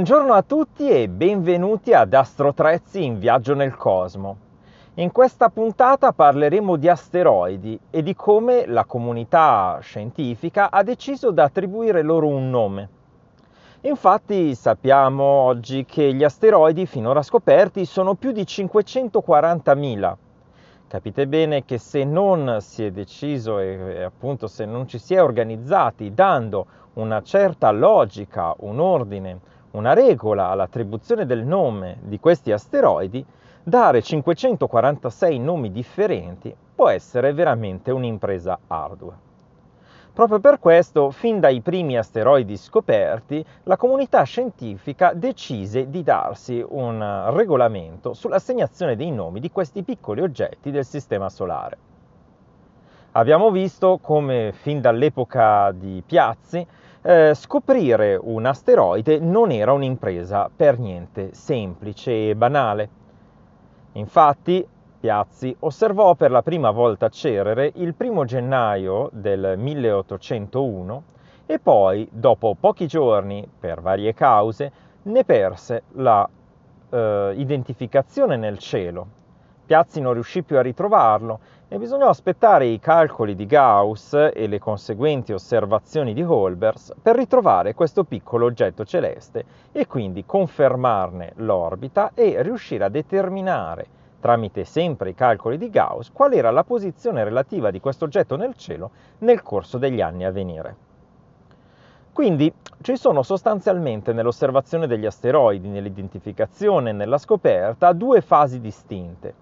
Buongiorno a tutti e benvenuti ad Astrotrezzi in viaggio nel cosmo. In questa puntata parleremo di asteroidi e di come la comunità scientifica ha deciso di attribuire loro un nome. Infatti sappiamo oggi che gli asteroidi finora scoperti sono più di 540.000. Capite bene che se non si è deciso e appunto se non ci si è organizzati dando una certa logica, un ordine, una regola all'attribuzione del nome di questi asteroidi, dare 546 nomi differenti può essere veramente un'impresa ardua. Proprio per questo, fin dai primi asteroidi scoperti, la comunità scientifica decise di darsi un regolamento sull'assegnazione dei nomi di questi piccoli oggetti del Sistema Solare. Abbiamo visto come fin dall'epoca di Piazzi eh, scoprire un asteroide non era un'impresa per niente semplice e banale. Infatti, Piazzi osservò per la prima volta Cerere il primo gennaio del 1801 e poi, dopo pochi giorni, per varie cause, ne perse la eh, identificazione nel cielo. Piazzi non riuscì più a ritrovarlo e bisognò aspettare i calcoli di Gauss e le conseguenti osservazioni di Olbers per ritrovare questo piccolo oggetto celeste e quindi confermarne l'orbita e riuscire a determinare, tramite sempre i calcoli di Gauss, qual era la posizione relativa di questo oggetto nel cielo nel corso degli anni a venire. Quindi ci sono sostanzialmente nell'osservazione degli asteroidi, nell'identificazione e nella scoperta due fasi distinte.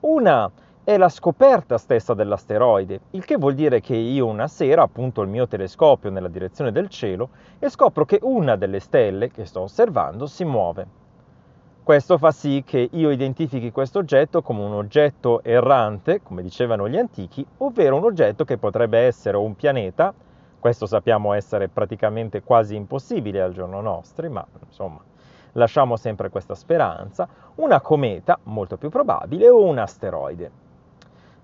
Una è la scoperta stessa dell'asteroide, il che vuol dire che io una sera appunto il mio telescopio nella direzione del cielo e scopro che una delle stelle che sto osservando si muove. Questo fa sì che io identifichi questo oggetto come un oggetto errante, come dicevano gli antichi, ovvero un oggetto che potrebbe essere un pianeta, questo sappiamo essere praticamente quasi impossibile al giorno nostro, ma insomma lasciamo sempre questa speranza, una cometa, molto più probabile, o un asteroide.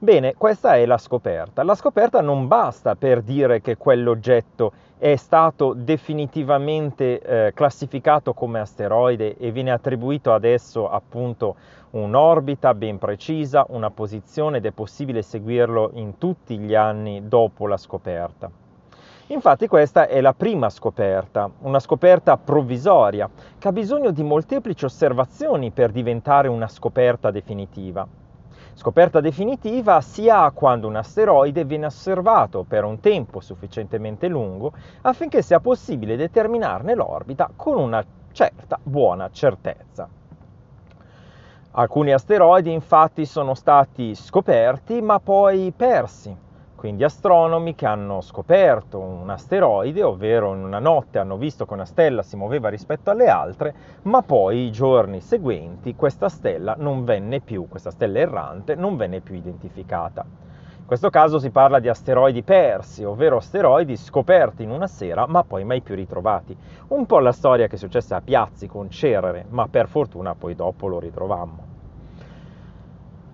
Bene, questa è la scoperta. La scoperta non basta per dire che quell'oggetto è stato definitivamente eh, classificato come asteroide e viene attribuito adesso appunto un'orbita ben precisa, una posizione ed è possibile seguirlo in tutti gli anni dopo la scoperta. Infatti questa è la prima scoperta, una scoperta provvisoria, che ha bisogno di molteplici osservazioni per diventare una scoperta definitiva. Scoperta definitiva si ha quando un asteroide viene osservato per un tempo sufficientemente lungo affinché sia possibile determinarne l'orbita con una certa buona certezza. Alcuni asteroidi infatti sono stati scoperti ma poi persi quindi astronomi che hanno scoperto un asteroide, ovvero in una notte hanno visto che una stella si muoveva rispetto alle altre, ma poi i giorni seguenti questa stella non venne più, questa stella errante non venne più identificata. In questo caso si parla di asteroidi persi, ovvero asteroidi scoperti in una sera ma poi mai più ritrovati. Un po' la storia che è successa a Piazzi con Cerere, ma per fortuna poi dopo lo ritrovammo.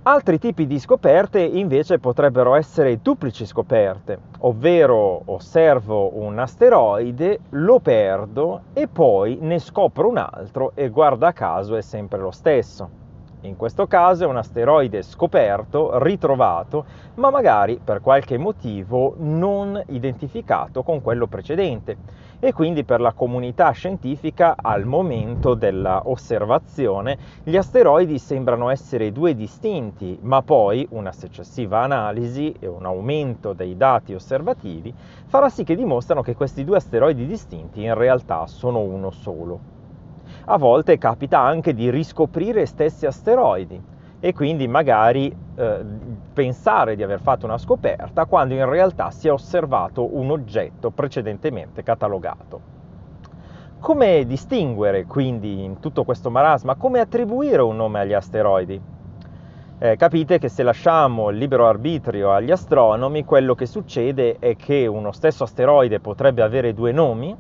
Altri tipi di scoperte invece potrebbero essere duplici scoperte, ovvero osservo un asteroide, lo perdo e poi ne scopro un altro e guarda caso è sempre lo stesso. In questo caso è un asteroide scoperto, ritrovato, ma magari per qualche motivo non identificato con quello precedente e quindi per la comunità scientifica al momento dell'osservazione gli asteroidi sembrano essere due distinti, ma poi una successiva analisi e un aumento dei dati osservativi farà sì che dimostrano che questi due asteroidi distinti in realtà sono uno solo. A volte capita anche di riscoprire stessi asteroidi e quindi magari eh, pensare di aver fatto una scoperta quando in realtà si è osservato un oggetto precedentemente catalogato. Come distinguere quindi in tutto questo marasma, come attribuire un nome agli asteroidi? Eh, capite che se lasciamo il libero arbitrio agli astronomi, quello che succede è che uno stesso asteroide potrebbe avere due nomi,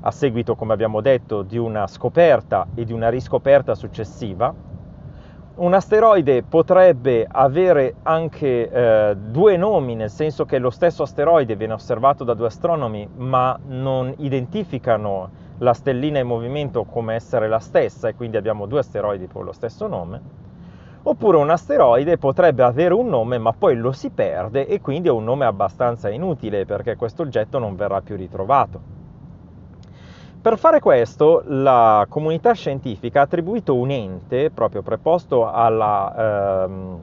a seguito, come abbiamo detto, di una scoperta e di una riscoperta successiva. Un asteroide potrebbe avere anche eh, due nomi, nel senso che lo stesso asteroide viene osservato da due astronomi, ma non identificano la stellina in movimento come essere la stessa e quindi abbiamo due asteroidi con lo stesso nome, oppure un asteroide potrebbe avere un nome ma poi lo si perde e quindi è un nome abbastanza inutile perché questo oggetto non verrà più ritrovato. Per fare questo la comunità scientifica ha attribuito un ente proprio preposto alla, ehm,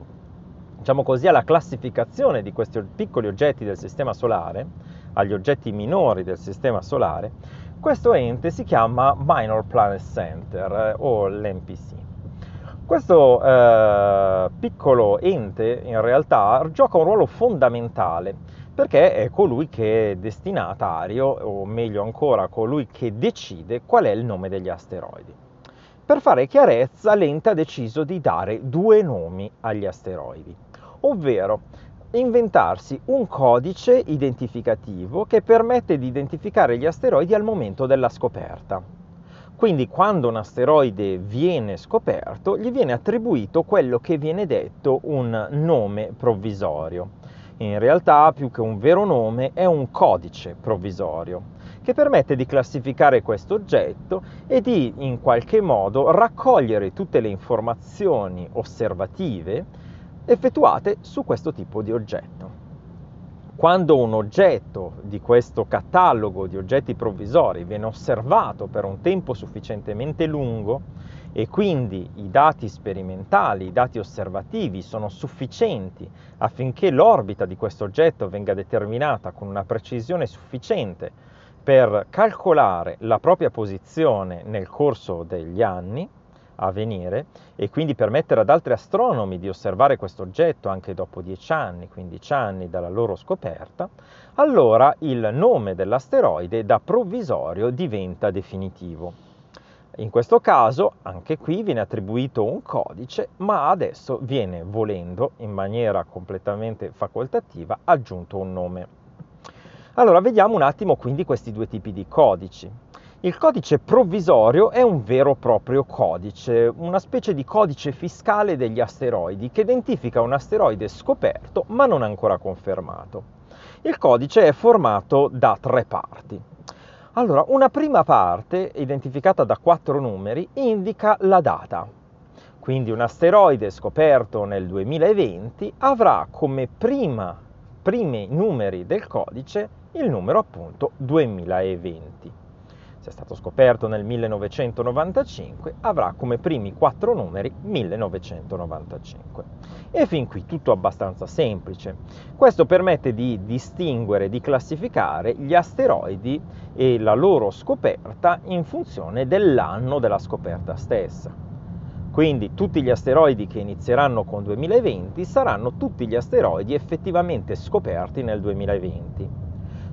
diciamo così, alla classificazione di questi piccoli oggetti del Sistema Solare, agli oggetti minori del Sistema Solare. Questo ente si chiama Minor Planet Center eh, o l'MPC. Questo eh, piccolo ente in realtà gioca un ruolo fondamentale perché è colui che è destinatario, o meglio ancora, colui che decide qual è il nome degli asteroidi. Per fare chiarezza, l'ente ha deciso di dare due nomi agli asteroidi, ovvero inventarsi un codice identificativo che permette di identificare gli asteroidi al momento della scoperta. Quindi quando un asteroide viene scoperto, gli viene attribuito quello che viene detto un nome provvisorio in realtà più che un vero nome è un codice provvisorio che permette di classificare questo oggetto e di in qualche modo raccogliere tutte le informazioni osservative effettuate su questo tipo di oggetto. Quando un oggetto di questo catalogo di oggetti provvisori viene osservato per un tempo sufficientemente lungo, e quindi i dati sperimentali, i dati osservativi sono sufficienti affinché l'orbita di questo oggetto venga determinata con una precisione sufficiente per calcolare la propria posizione nel corso degli anni a venire e quindi permettere ad altri astronomi di osservare questo oggetto anche dopo 10 anni, 15 anni dalla loro scoperta, allora il nome dell'asteroide da provvisorio diventa definitivo. In questo caso, anche qui viene attribuito un codice, ma adesso viene, volendo, in maniera completamente facoltativa, aggiunto un nome. Allora, vediamo un attimo quindi questi due tipi di codici. Il codice provvisorio è un vero e proprio codice, una specie di codice fiscale degli asteroidi che identifica un asteroide scoperto ma non ancora confermato. Il codice è formato da tre parti. Allora, una prima parte, identificata da quattro numeri, indica la data. Quindi un asteroide scoperto nel 2020 avrà come prima, primi numeri del codice il numero appunto 2020 se è stato scoperto nel 1995, avrà come primi quattro numeri 1995. E fin qui tutto abbastanza semplice. Questo permette di distinguere, di classificare gli asteroidi e la loro scoperta in funzione dell'anno della scoperta stessa. Quindi tutti gli asteroidi che inizieranno con 2020 saranno tutti gli asteroidi effettivamente scoperti nel 2020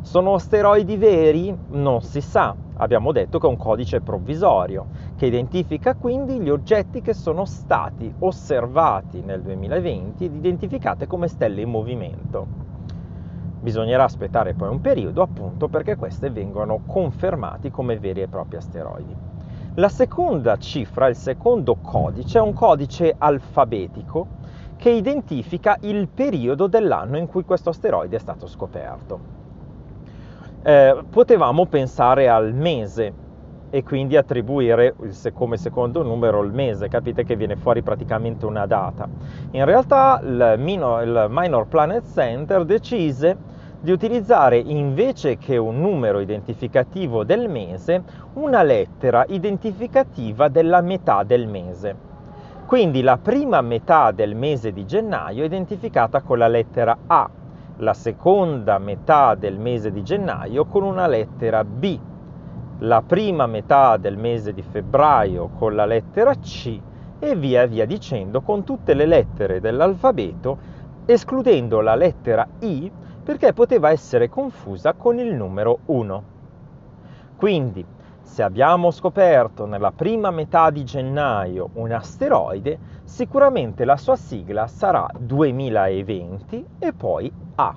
sono asteroidi veri? Non si sa. Abbiamo detto che è un codice provvisorio che identifica quindi gli oggetti che sono stati osservati nel 2020 ed identificate come stelle in movimento. Bisognerà aspettare poi un periodo appunto perché queste vengano confermati come veri e propri asteroidi. La seconda cifra, il secondo codice, è un codice alfabetico che identifica il periodo dell'anno in cui questo asteroide è stato scoperto eh, potevamo pensare al mese e quindi attribuire come secondo numero il mese, capite che viene fuori praticamente una data. In realtà il Minor, il Minor Planet Center decise di utilizzare invece che un numero identificativo del mese una lettera identificativa della metà del mese. Quindi la prima metà del mese di gennaio è identificata con la lettera A la seconda metà del mese di gennaio con una lettera B, la prima metà del mese di febbraio con la lettera C e via via dicendo con tutte le lettere dell'alfabeto, escludendo la lettera I perché poteva essere confusa con il numero 1. Quindi, se abbiamo scoperto nella prima metà di gennaio un asteroide, sicuramente la sua sigla sarà 2020 e poi A.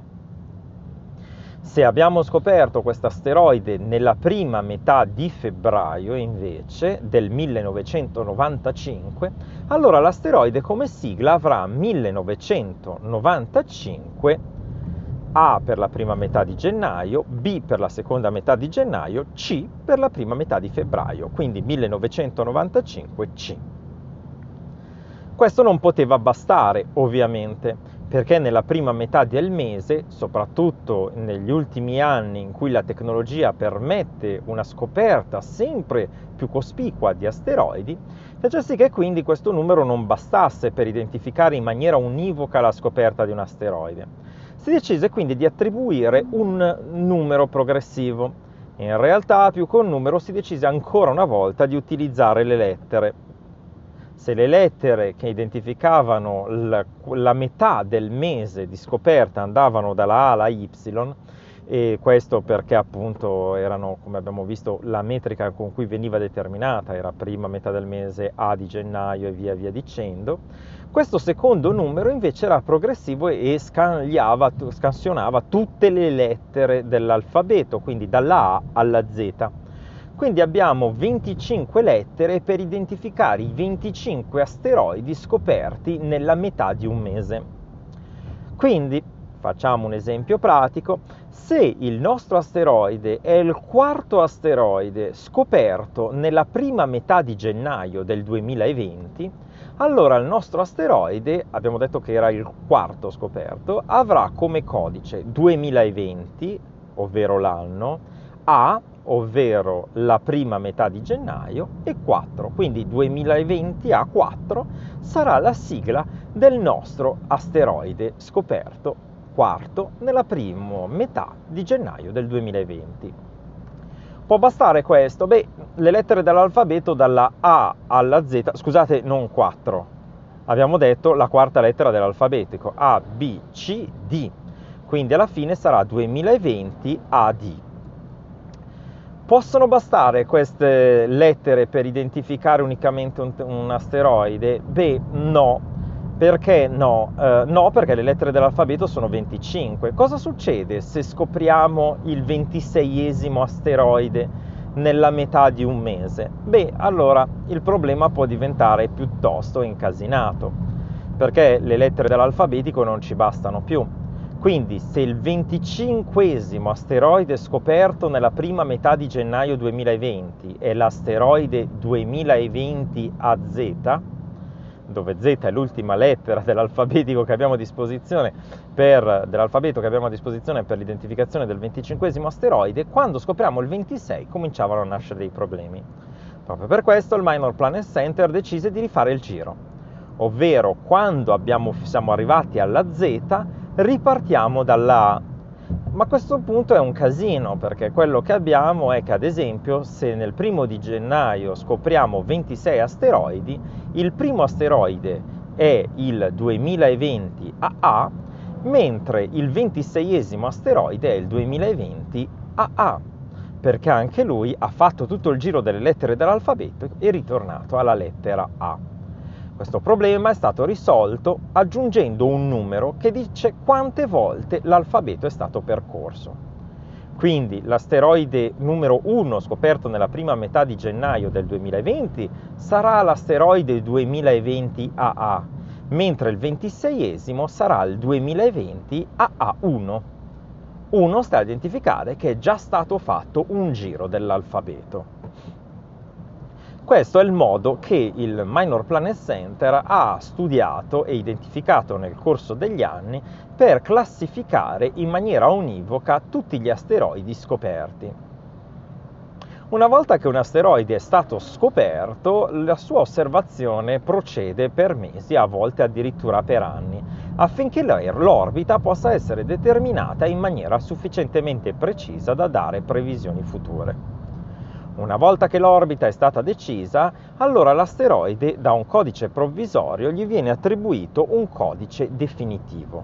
Se abbiamo scoperto questo asteroide nella prima metà di febbraio invece del 1995, allora l'asteroide come sigla avrà 1995 A per la prima metà di gennaio, B per la seconda metà di gennaio, C per la prima metà di febbraio, quindi 1995 C. Questo non poteva bastare, ovviamente, perché nella prima metà del mese, soprattutto negli ultimi anni in cui la tecnologia permette una scoperta sempre più cospicua di asteroidi, fece sì che quindi questo numero non bastasse per identificare in maniera univoca la scoperta di un asteroide. Si decise quindi di attribuire un numero progressivo. In realtà, più che un numero, si decise ancora una volta di utilizzare le lettere se le lettere che identificavano la, la, metà del mese di scoperta andavano dalla A alla Y, e questo perché appunto erano, come abbiamo visto, la metrica con cui veniva determinata, era prima metà del mese A di gennaio e via via dicendo, questo secondo numero invece era progressivo e scansionava tutte le lettere dell'alfabeto, quindi dalla A alla Z. Quindi abbiamo 25 lettere per identificare i 25 asteroidi scoperti nella metà di un mese. Quindi, facciamo un esempio pratico, se il nostro asteroide è il quarto asteroide scoperto nella prima metà di gennaio del 2020, allora il nostro asteroide, abbiamo detto che era il quarto scoperto, avrà come codice 2020, ovvero l'anno, A ovvero la prima metà di gennaio, e 4, quindi 2020 A4 sarà la sigla del nostro asteroide scoperto quarto nella prima metà di gennaio del 2020. Può bastare questo? Beh, le lettere dell'alfabeto dalla A alla Z, scusate, non 4, abbiamo detto la quarta lettera dell'alfabetico, A, B, C, D, quindi alla fine sarà 2020 AD. Possono bastare queste lettere per identificare unicamente un, un asteroide? Beh, no. Perché no? Eh, no, perché le lettere dell'alfabeto sono 25. Cosa succede se scopriamo il 26esimo asteroide nella metà di un mese? Beh, allora il problema può diventare piuttosto incasinato, perché le lettere dell'alfabetico non ci bastano più quindi se il 25 asteroide scoperto nella prima metà di gennaio 2020 è l'asteroide 2020 AZ, dove Z è l'ultima lettera dell'alfabetico che abbiamo a disposizione per, dell'alfabeto che abbiamo a disposizione per l'identificazione del 25 asteroide, quando scopriamo il 26 cominciavano a nascere dei problemi. Proprio per questo il Minor Planet Center decise di rifare il giro, ovvero quando abbiamo, siamo arrivati alla Z ripartiamo dalla A. Ma questo punto è un casino perché quello che abbiamo è che ad esempio se nel primo di gennaio scopriamo 26 asteroidi, il primo asteroide è il 2020 AA, mentre il 26 asteroide è il 2020 AA, perché anche lui ha fatto tutto il giro delle lettere dell'alfabeto e è ritornato alla lettera A. Questo problema è stato risolto aggiungendo un numero che dice quante volte l'alfabeto è stato percorso. Quindi l'asteroide numero 1 scoperto nella prima metà di gennaio del 2020 sarà l'asteroide 2020 AA, mentre il 26esimo sarà il 2020 AA1. Uno sta a identificare che è già stato fatto un giro dell'alfabeto. Questo è il modo che il Minor Planet Center ha studiato e identificato nel corso degli anni per classificare in maniera univoca tutti gli asteroidi scoperti. Una volta che un asteroide è stato scoperto, la sua osservazione procede per mesi, a volte addirittura per anni, affinché l'orbita possa essere determinata in maniera sufficientemente precisa da dare previsioni future. Una volta che l'orbita è stata decisa, allora l'asteroide da un codice provvisorio gli viene attribuito un codice definitivo.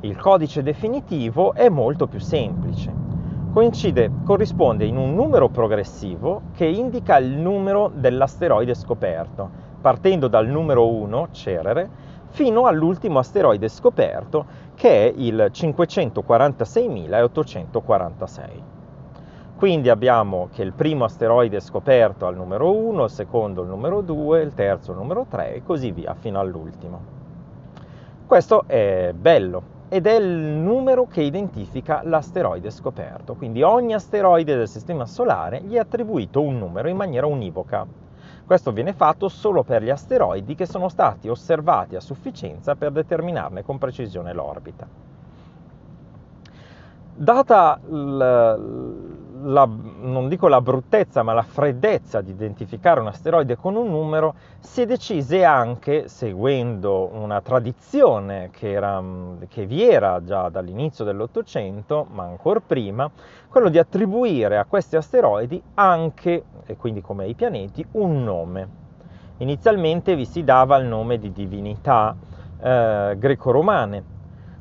Il codice definitivo è molto più semplice. Coincide, corrisponde in un numero progressivo che indica il numero dell'asteroide scoperto, partendo dal numero 1, Cerere, fino all'ultimo asteroide scoperto che è il 546.846. Quindi abbiamo che il primo asteroide è scoperto al numero 1, il secondo il numero 2, il terzo il numero 3 e così via fino all'ultimo. Questo è bello ed è il numero che identifica l'asteroide scoperto. Quindi ogni asteroide del Sistema Solare gli è attribuito un numero in maniera univoca. Questo viene fatto solo per gli asteroidi che sono stati osservati a sufficienza per determinarne con precisione l'orbita. Data l- la, non dico la bruttezza, ma la freddezza di identificare un asteroide con un numero, si decise anche, seguendo una tradizione che, era, che vi era già dall'inizio dell'Ottocento, ma ancora prima, quello di attribuire a questi asteroidi anche, e quindi come ai pianeti, un nome. Inizialmente vi si dava il nome di divinità eh, greco-romane,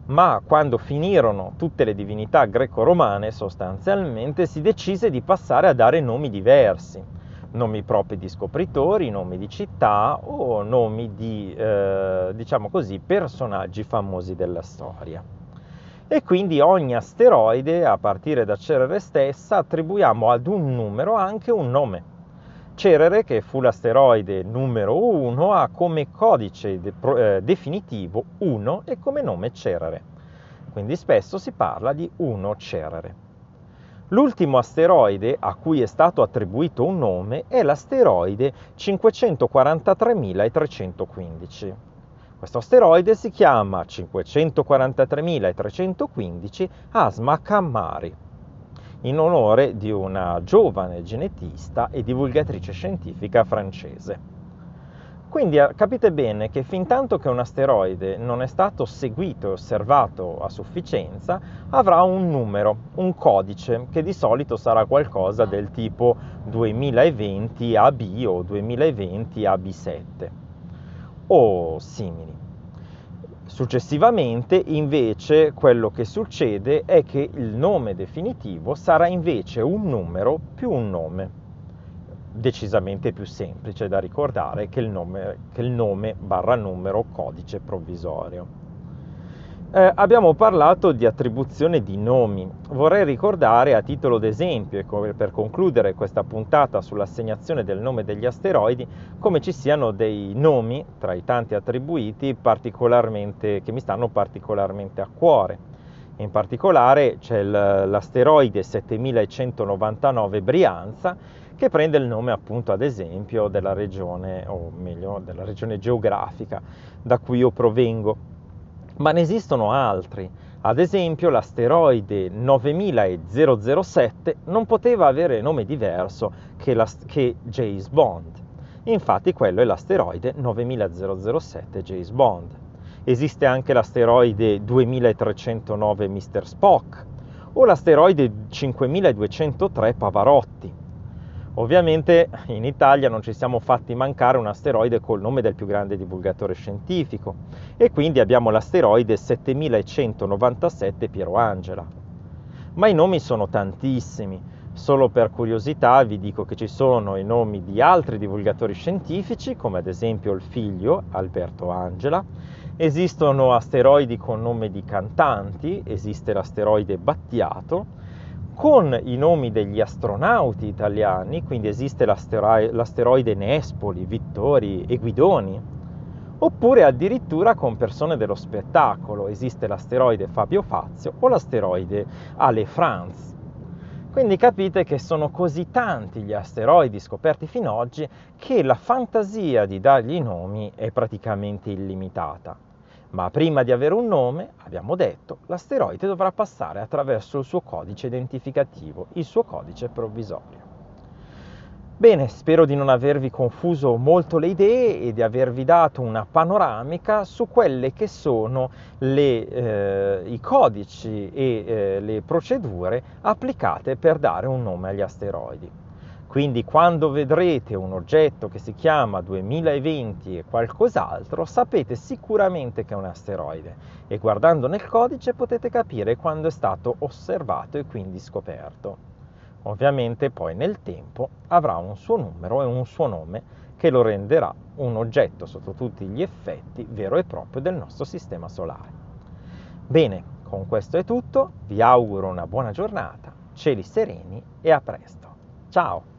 ma quando finirono tutte le divinità greco-romane sostanzialmente si decise di passare a dare nomi diversi, nomi propri di scopritori, nomi di città o nomi di, eh, diciamo così, personaggi famosi della storia. E quindi ogni asteroide, a partire da Cerere stessa, attribuiamo ad un numero anche un nome. Cerere, che fu l'asteroide numero 1, ha come codice de- eh, definitivo 1 e come nome Cerere. Quindi spesso si parla di 1 Cerere. L'ultimo asteroide a cui è stato attribuito un nome è l'asteroide 543.315. Questo asteroide si chiama 543.315 Asma Kammari in onore di una giovane genetista e divulgatrice scientifica francese. Quindi eh, capite bene che fin tanto che un asteroide non è stato seguito e osservato a sufficienza, avrà un numero, un codice, che di solito sarà qualcosa del tipo 2020 AB o 2020 AB7 o simili. Successivamente invece quello che succede è che il nome definitivo sarà invece un numero più un nome, decisamente più semplice da ricordare che il nome, che il nome barra numero codice provvisorio. Eh, abbiamo parlato di attribuzione di nomi. Vorrei ricordare a titolo d'esempio e per concludere questa puntata sull'assegnazione del nome degli asteroidi come ci siano dei nomi tra i tanti attribuiti che mi stanno particolarmente a cuore. In particolare c'è l'asteroide 7199 Brianza che prende il nome appunto ad esempio della regione, o meglio della regione geografica da cui io provengo ma ne esistono altri. Ad esempio l'asteroide 9007 non poteva avere nome diverso che, la, che James Bond. Infatti quello è l'asteroide 9007 James Bond. Esiste anche l'asteroide 2309 Mr. Spock o l'asteroide 5203 Pavarotti. Ovviamente in Italia non ci siamo fatti mancare un asteroide col nome del più grande divulgatore scientifico e quindi abbiamo l'asteroide 7197 Piero Angela. Ma i nomi sono tantissimi, solo per curiosità vi dico che ci sono i nomi di altri divulgatori scientifici come ad esempio il figlio Alberto Angela, esistono asteroidi con nome di cantanti, esiste l'asteroide Battiato, con i nomi degli astronauti italiani, quindi esiste l'asteroide Nespoli, Vittori e Guidoni, oppure addirittura con persone dello spettacolo, esiste l'asteroide Fabio Fazio o l'asteroide Ale France. Quindi capite che sono così tanti gli asteroidi scoperti fino ad oggi che la fantasia di dargli nomi è praticamente illimitata. Ma prima di avere un nome, abbiamo detto, l'asteroide dovrà passare attraverso il suo codice identificativo, il suo codice provvisorio. Bene, spero di non avervi confuso molto le idee e di avervi dato una panoramica su quelle che sono le, eh, i codici e eh, le procedure applicate per dare un nome agli asteroidi. Quindi quando vedrete un oggetto che si chiama 2020 e qualcos'altro, sapete sicuramente che è un asteroide e guardando nel codice potete capire quando è stato osservato e quindi scoperto. Ovviamente poi nel tempo avrà un suo numero e un suo nome che lo renderà un oggetto sotto tutti gli effetti vero e proprio del nostro sistema solare. Bene, con questo è tutto, vi auguro una buona giornata, cieli sereni e a presto. Ciao!